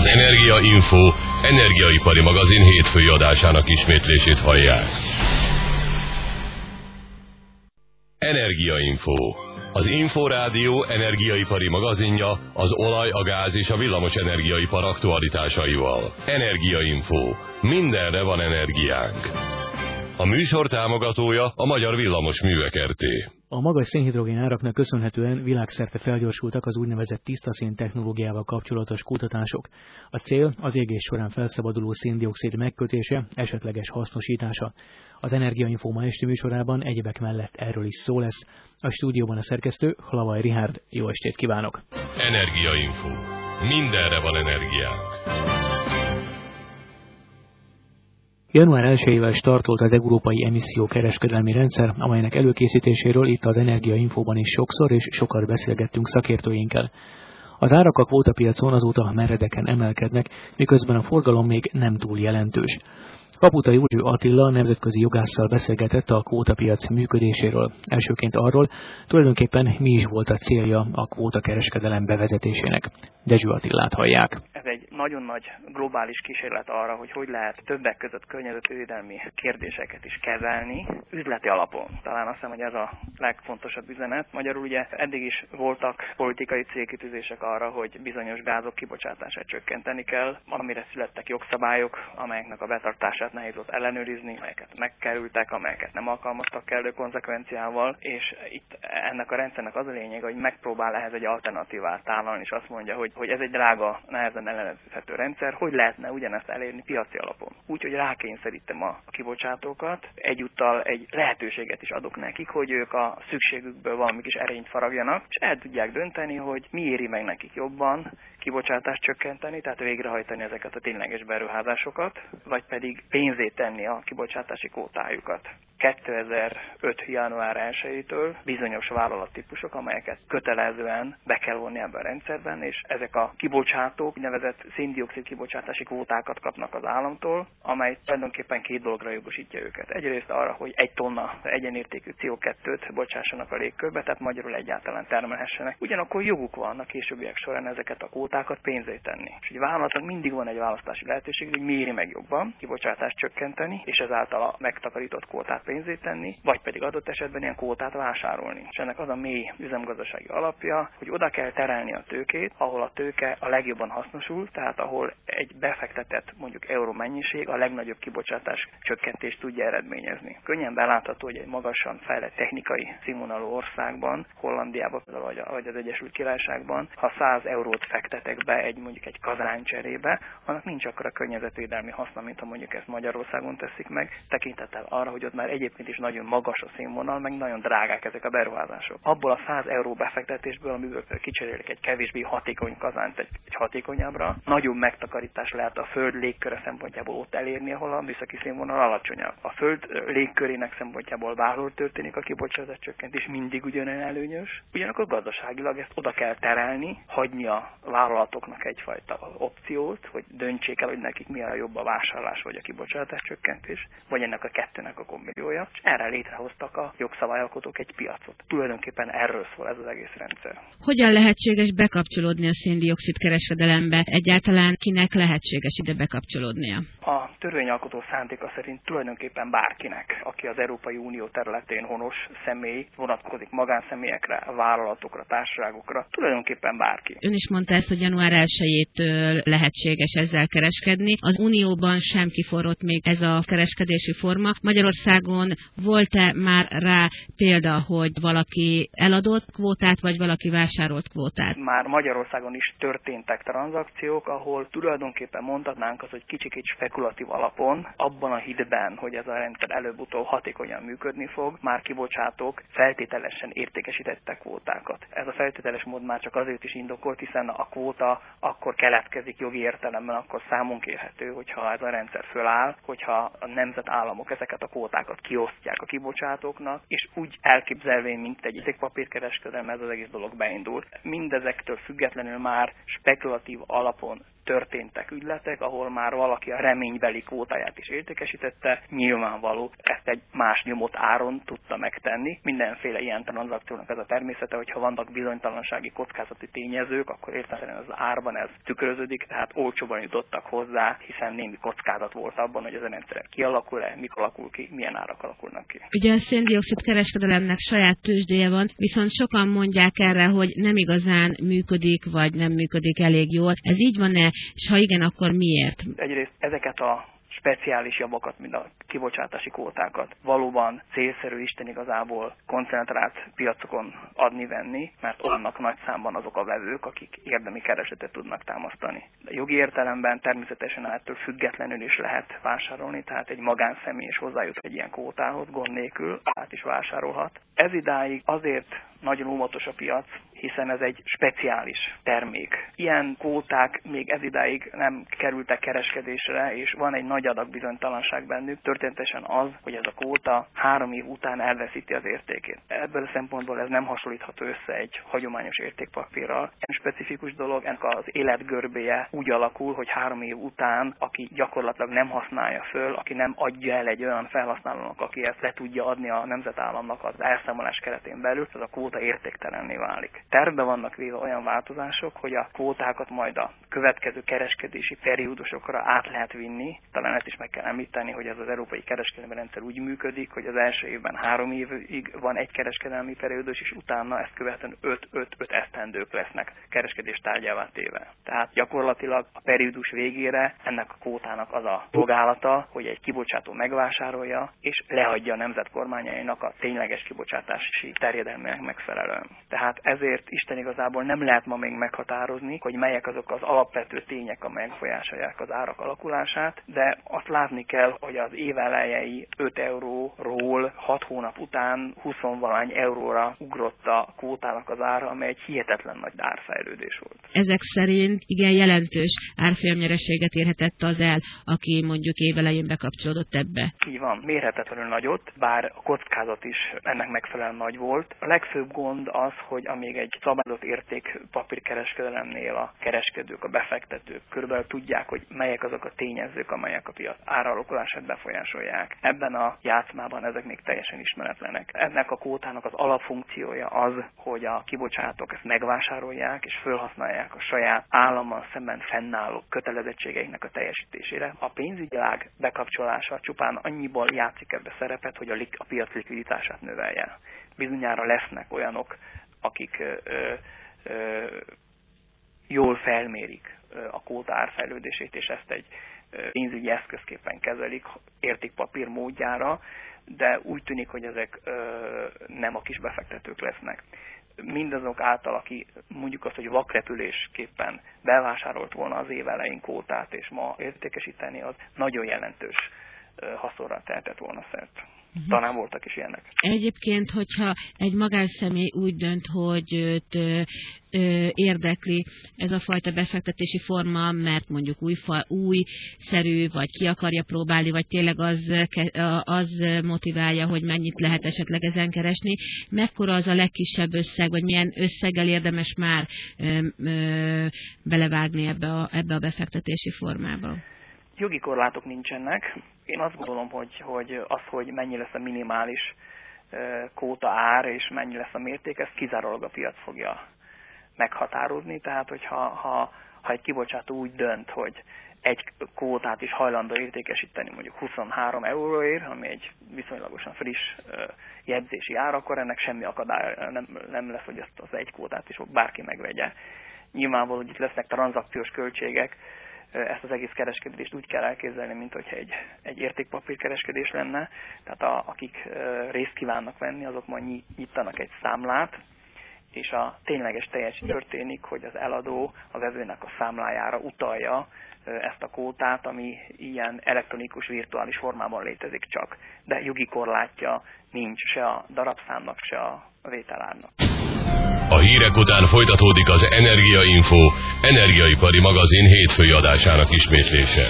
Az Energia Info energiaipari magazin hétfői adásának ismétlését hallják. Energia Info az Inforádió energiaipari magazinja az olaj, a gáz és a villamos energiaipar aktualitásaival. Energiainfo. Mindenre van energiánk. A műsor támogatója a Magyar Villamos Művek. A magas szénhidrogén áraknak köszönhetően világszerte felgyorsultak az úgynevezett tiszta szén technológiával kapcsolatos kutatások. A cél az égés során felszabaduló széndiokszid megkötése, esetleges hasznosítása. Az Energiainfo ma esti műsorában egyebek mellett erről is szó lesz. A stúdióban a szerkesztő Hlavai Rihárd. Jó estét kívánok! Energiainfo. Mindenre van energiánk. Január 1-ével startolt az Európai Emisszió Kereskedelmi Rendszer, amelynek előkészítéséről itt az Energia Infóban is sokszor és sokat beszélgettünk szakértőinkkel. Az árak a kvótapiacon azóta meredeken emelkednek, miközben a forgalom még nem túl jelentős. Kaputai Úrő Attila nemzetközi jogásszal beszélgetett a kvótapiac működéséről. Elsőként arról, tulajdonképpen mi is volt a célja a kvótakereskedelem bevezetésének. Dezső Attilát hallják. Ez egy nagyon nagy globális kísérlet arra, hogy hogy lehet többek között környezetvédelmi kérdéseket is kezelni üzleti alapon. Talán azt hiszem, hogy ez a legfontosabb üzenet. Magyarul ugye eddig is voltak politikai célkitűzések arra, hogy bizonyos gázok kibocsátását csökkenteni kell, amire születtek jogszabályok, amelyeknek a betartását amelyeket nehéz volt ellenőrizni, amelyeket megkerültek, amelyeket nem alkalmaztak kellő konzekvenciával, és itt ennek a rendszernek az a lényeg, hogy megpróbál ehhez egy alternatívát tálalni, és azt mondja, hogy, hogy ez egy drága, nehezen ellenőrizhető rendszer, hogy lehetne ugyanezt elérni piaci alapon. Úgyhogy rákényszerítem a kibocsátókat, egyúttal egy lehetőséget is adok nekik, hogy ők a szükségükből valami kis erényt faragjanak, és el tudják dönteni, hogy mi éri meg nekik jobban, kibocsátást csökkenteni, tehát végrehajtani ezeket a tényleges beruházásokat, vagy pedig pénzé tenni a kibocsátási kvótájukat. 2005. január 1-től bizonyos vállalattípusok, amelyeket kötelezően be kell vonni ebben a rendszerben, és ezek a kibocsátók nevezett széndiokszid kibocsátási kvótákat kapnak az államtól, amely tulajdonképpen két dologra jogosítja őket. Egyrészt arra, hogy egy tonna egyenértékű CO2-t bocsássanak a légkörbe, tehát magyarul egyáltalán termelhessenek. Ugyanakkor joguk van a későbbiek során ezeket a kvótákat pénzé tenni. És egy vállalatnak mindig van egy választási lehetőség, hogy méri meg jobban kibocsátást csökkenteni, és ezáltal a megtakarított kvótát pénzé tenni, vagy pedig adott esetben ilyen kvótát vásárolni. És ennek az a mély üzemgazdasági alapja, hogy oda kell terelni a tőkét, ahol a tőke a legjobban hasznosul, tehát ahol egy befektetett mondjuk euró mennyiség a legnagyobb kibocsátás csökkentést tudja eredményezni. Könnyen belátható, hogy egy magasan fejlett technikai színvonalú országban, Hollandiában vagy, az Egyesült Királyságban, ha 100 eurót fektetek be egy mondjuk egy kazán cserébe, annak nincs akkor a környezetvédelmi haszna, mint ha mondjuk ezt Magyarországon teszik meg, tekintettel arra, hogy ott már egyébként is nagyon magas a színvonal, meg nagyon drágák ezek a beruházások. Abból a 100 euró befektetésből, amiből kicserélek egy kevésbé hatékony kazánt egy, egy hatékonyabbra, nagyobb megtakarítás lehet a föld légköre szempontjából ott elérni, ahol a műszaki színvonal alacsonyabb. A föld légkörének szempontjából bárhol történik a kibocsátás csökkentés, mindig ugyanolyan előnyös. Ugyanakkor gazdaságilag ezt oda kell terelni, hagyni a vállalatoknak egyfajta opciót, hogy döntsék el, hogy nekik mi a jobb a vásárlás vagy a kibocsátás csökkentés, vagy ennek a kettőnek a kombinációja, és erre létrehoztak a jogszabályalkotók egy piacot. Tulajdonképpen erről szól ez az egész rendszer. Hogyan lehetséges bekapcsolódni a széndiokszid kereskedelembe? Egyáltalán kinek lehetséges ide bekapcsolódnia? A törvényalkotó szándéka szerint tulajdonképpen bárkinek, aki az Európai Unió területén honos személy, vonatkozik magánszemélyekre, vállalatokra, társaságokra, tulajdonképpen bárki. Ön is mondta ezt, hogy január 1-től lehetséges ezzel kereskedni. Az Unióban sem kiforrott még ez a kereskedési forma. Magyarországon volt-e már rá példa, hogy valaki eladott kvótát, vagy valaki vásárolt kvótát? Már Magyarországon is történtek tranzakciók, ahol tulajdonképpen mondhatnánk az, hogy kicsit spekulatív alapon, abban a hitben, hogy ez a rendszer előbb-utóbb hatékonyan működni fog, már kibocsátók feltételesen értékesítettek kvótákat. Ez a feltételes mód már csak azért is indokolt, hiszen a kvóta akkor keletkezik jogi értelemben, akkor számunk érhető, hogyha ez a rendszer föláll, hogyha a nemzetállamok ezeket a kvótákat kiosztják a kibocsátóknak, és úgy elképzelvén, mint egy idegpapírkereskedelem, ez az egész dolog beindult. Mindezektől függetlenül már spekulatív alapon történtek ügyletek, ahol már valaki a reménybeli kvótáját is értékesítette, nyilvánvaló ezt egy más nyomott áron tudta megtenni. Mindenféle ilyen tranzakciónak ez a természete, hogyha vannak bizonytalansági kockázati tényezők, akkor értelemszerűen az árban ez tükröződik, tehát olcsóban jutottak hozzá, hiszen némi kockázat volt abban, hogy ez a rendszer kialakul-e, mikor alakul ki, milyen árak alakulnak ki. Ugye a széndiokszid kereskedelemnek saját tőzsdéje van, viszont sokan mondják erre, hogy nem igazán működik, vagy nem működik elég jól. Ez így van-e, és ha igen, akkor miért? Egyrészt ezeket a speciális javakat, mint a kibocsátási kvótákat valóban célszerű Isten igazából koncentrált piacokon adni-venni, mert annak nagy számban azok a vevők, akik érdemi keresetet tudnak támasztani. De jogi értelemben természetesen ettől függetlenül is lehet vásárolni, tehát egy magánszemély is hozzájut egy ilyen kvótához, gond nélkül át is vásárolhat. Ez idáig azért nagyon óvatos a piac, hiszen ez egy speciális termék. Ilyen kvóták még ez idáig nem kerültek kereskedésre, és van egy nagy adag bizonytalanság bennük. Történetesen az, hogy ez a kvóta három év után elveszíti az értékét. Ebből a szempontból ez nem hasonlítható össze egy hagyományos értékpapírral. Ez specifikus dolog, ennek az életgörbéje úgy alakul, hogy három év után, aki gyakorlatilag nem használja föl, aki nem adja el egy olyan felhasználónak, aki ezt le tudja adni a nemzetállamnak az elszámolás keretén belül, az a kvóta értéktelenné válik tervbe vannak véve olyan változások, hogy a kvótákat majd a következő kereskedési periódusokra át lehet vinni. Talán ezt is meg kell említeni, hogy ez az európai kereskedelmi rendszer úgy működik, hogy az első évben három évig van egy kereskedelmi periódus, és utána ezt követően 5-5-5 esztendők lesznek kereskedés tárgyává téve. Tehát gyakorlatilag a periódus végére ennek a kvótának az a szolgálata, hogy egy kibocsátó megvásárolja, és lehagyja a nemzetkormányainak a tényleges kibocsátási terjedelmének megfelelően. Tehát ezért Isten igazából nem lehet ma még meghatározni, hogy melyek azok az alapvető tények, amelyek folyásolják az árak alakulását, de azt látni kell, hogy az év elejei 5 euróról 6 hónap után 20 valány euróra ugrott a kvótának az ára, amely egy hihetetlen nagy árfejlődés volt. Ezek szerint igen jelentős árfolyamnyereséget érhetett az el, aki mondjuk évelején bekapcsolódott ebbe. Így van, mérhetetlenül nagyot, bár a kockázat is ennek megfelelően nagy volt. A legfőbb gond az, hogy amíg egy egy szabályozott érték papírkereskedelemnél a kereskedők, a befektetők körülbelül tudják, hogy melyek azok a tényezők, amelyek a piac áralakulását befolyásolják. Ebben a játszmában ezek még teljesen ismeretlenek. Ennek a kótának az alapfunkciója az, hogy a kibocsátók ezt megvásárolják és felhasználják a saját állammal szemben fennálló kötelezettségeiknek a teljesítésére. A pénzügyileg bekapcsolása csupán annyiból játszik ebbe szerepet, hogy a, lik- a piac likviditását növelje. Bizonyára lesznek olyanok, akik ö, ö, jól felmérik a kóta árfejlődését, és ezt egy pénzügyi eszközképpen kezelik értékpapír módjára, de úgy tűnik, hogy ezek ö, nem a kis befektetők lesznek. Mindazok által, aki mondjuk azt, hogy vakrepülésképpen bevásárolt volna az év elején kótát, és ma értékesíteni, az nagyon jelentős haszonra tehetett volna szert. Uh-huh. Talán voltak is ilyenek. Egyébként, hogyha egy magánszemély úgy dönt, hogy őt ö, ö, érdekli ez a fajta befektetési forma, mert mondjuk új, fa, új szerű, vagy ki akarja próbálni, vagy tényleg az, az motiválja, hogy mennyit lehet esetleg ezen keresni, mekkora az a legkisebb összeg, vagy milyen összeggel érdemes már ö, ö, belevágni ebbe a, ebbe a befektetési formába? Jogi korlátok nincsenek. Én azt gondolom, hogy, hogy az, hogy mennyi lesz a minimális kóta ár, és mennyi lesz a mérték, ezt kizárólag a piac fogja meghatározni. Tehát, hogyha ha, ha egy kibocsátó úgy dönt, hogy egy kvótát is hajlandó értékesíteni mondjuk 23 euróért, ami egy viszonylagosan friss jegyzési ár, akkor ennek semmi akadály nem, nem lesz, hogy ezt az egy kvótát is bárki megvegye. Nyilvánvaló, hogy itt lesznek tranzakciós költségek, ezt az egész kereskedést úgy kell elképzelni, mint hogyha egy, egy értékpapírkereskedés lenne. Tehát a, akik részt kívánnak venni, azok majd nyitanak egy számlát, és a tényleges teljesítmény történik, hogy az eladó a vevőnek a számlájára utalja ezt a kótát, ami ilyen elektronikus, virtuális formában létezik csak. De jogi korlátja nincs se a darabszámnak, se a vételárnak. A hírek után folytatódik az Energiainfo energiaipari magazin hétfői adásának ismétlése.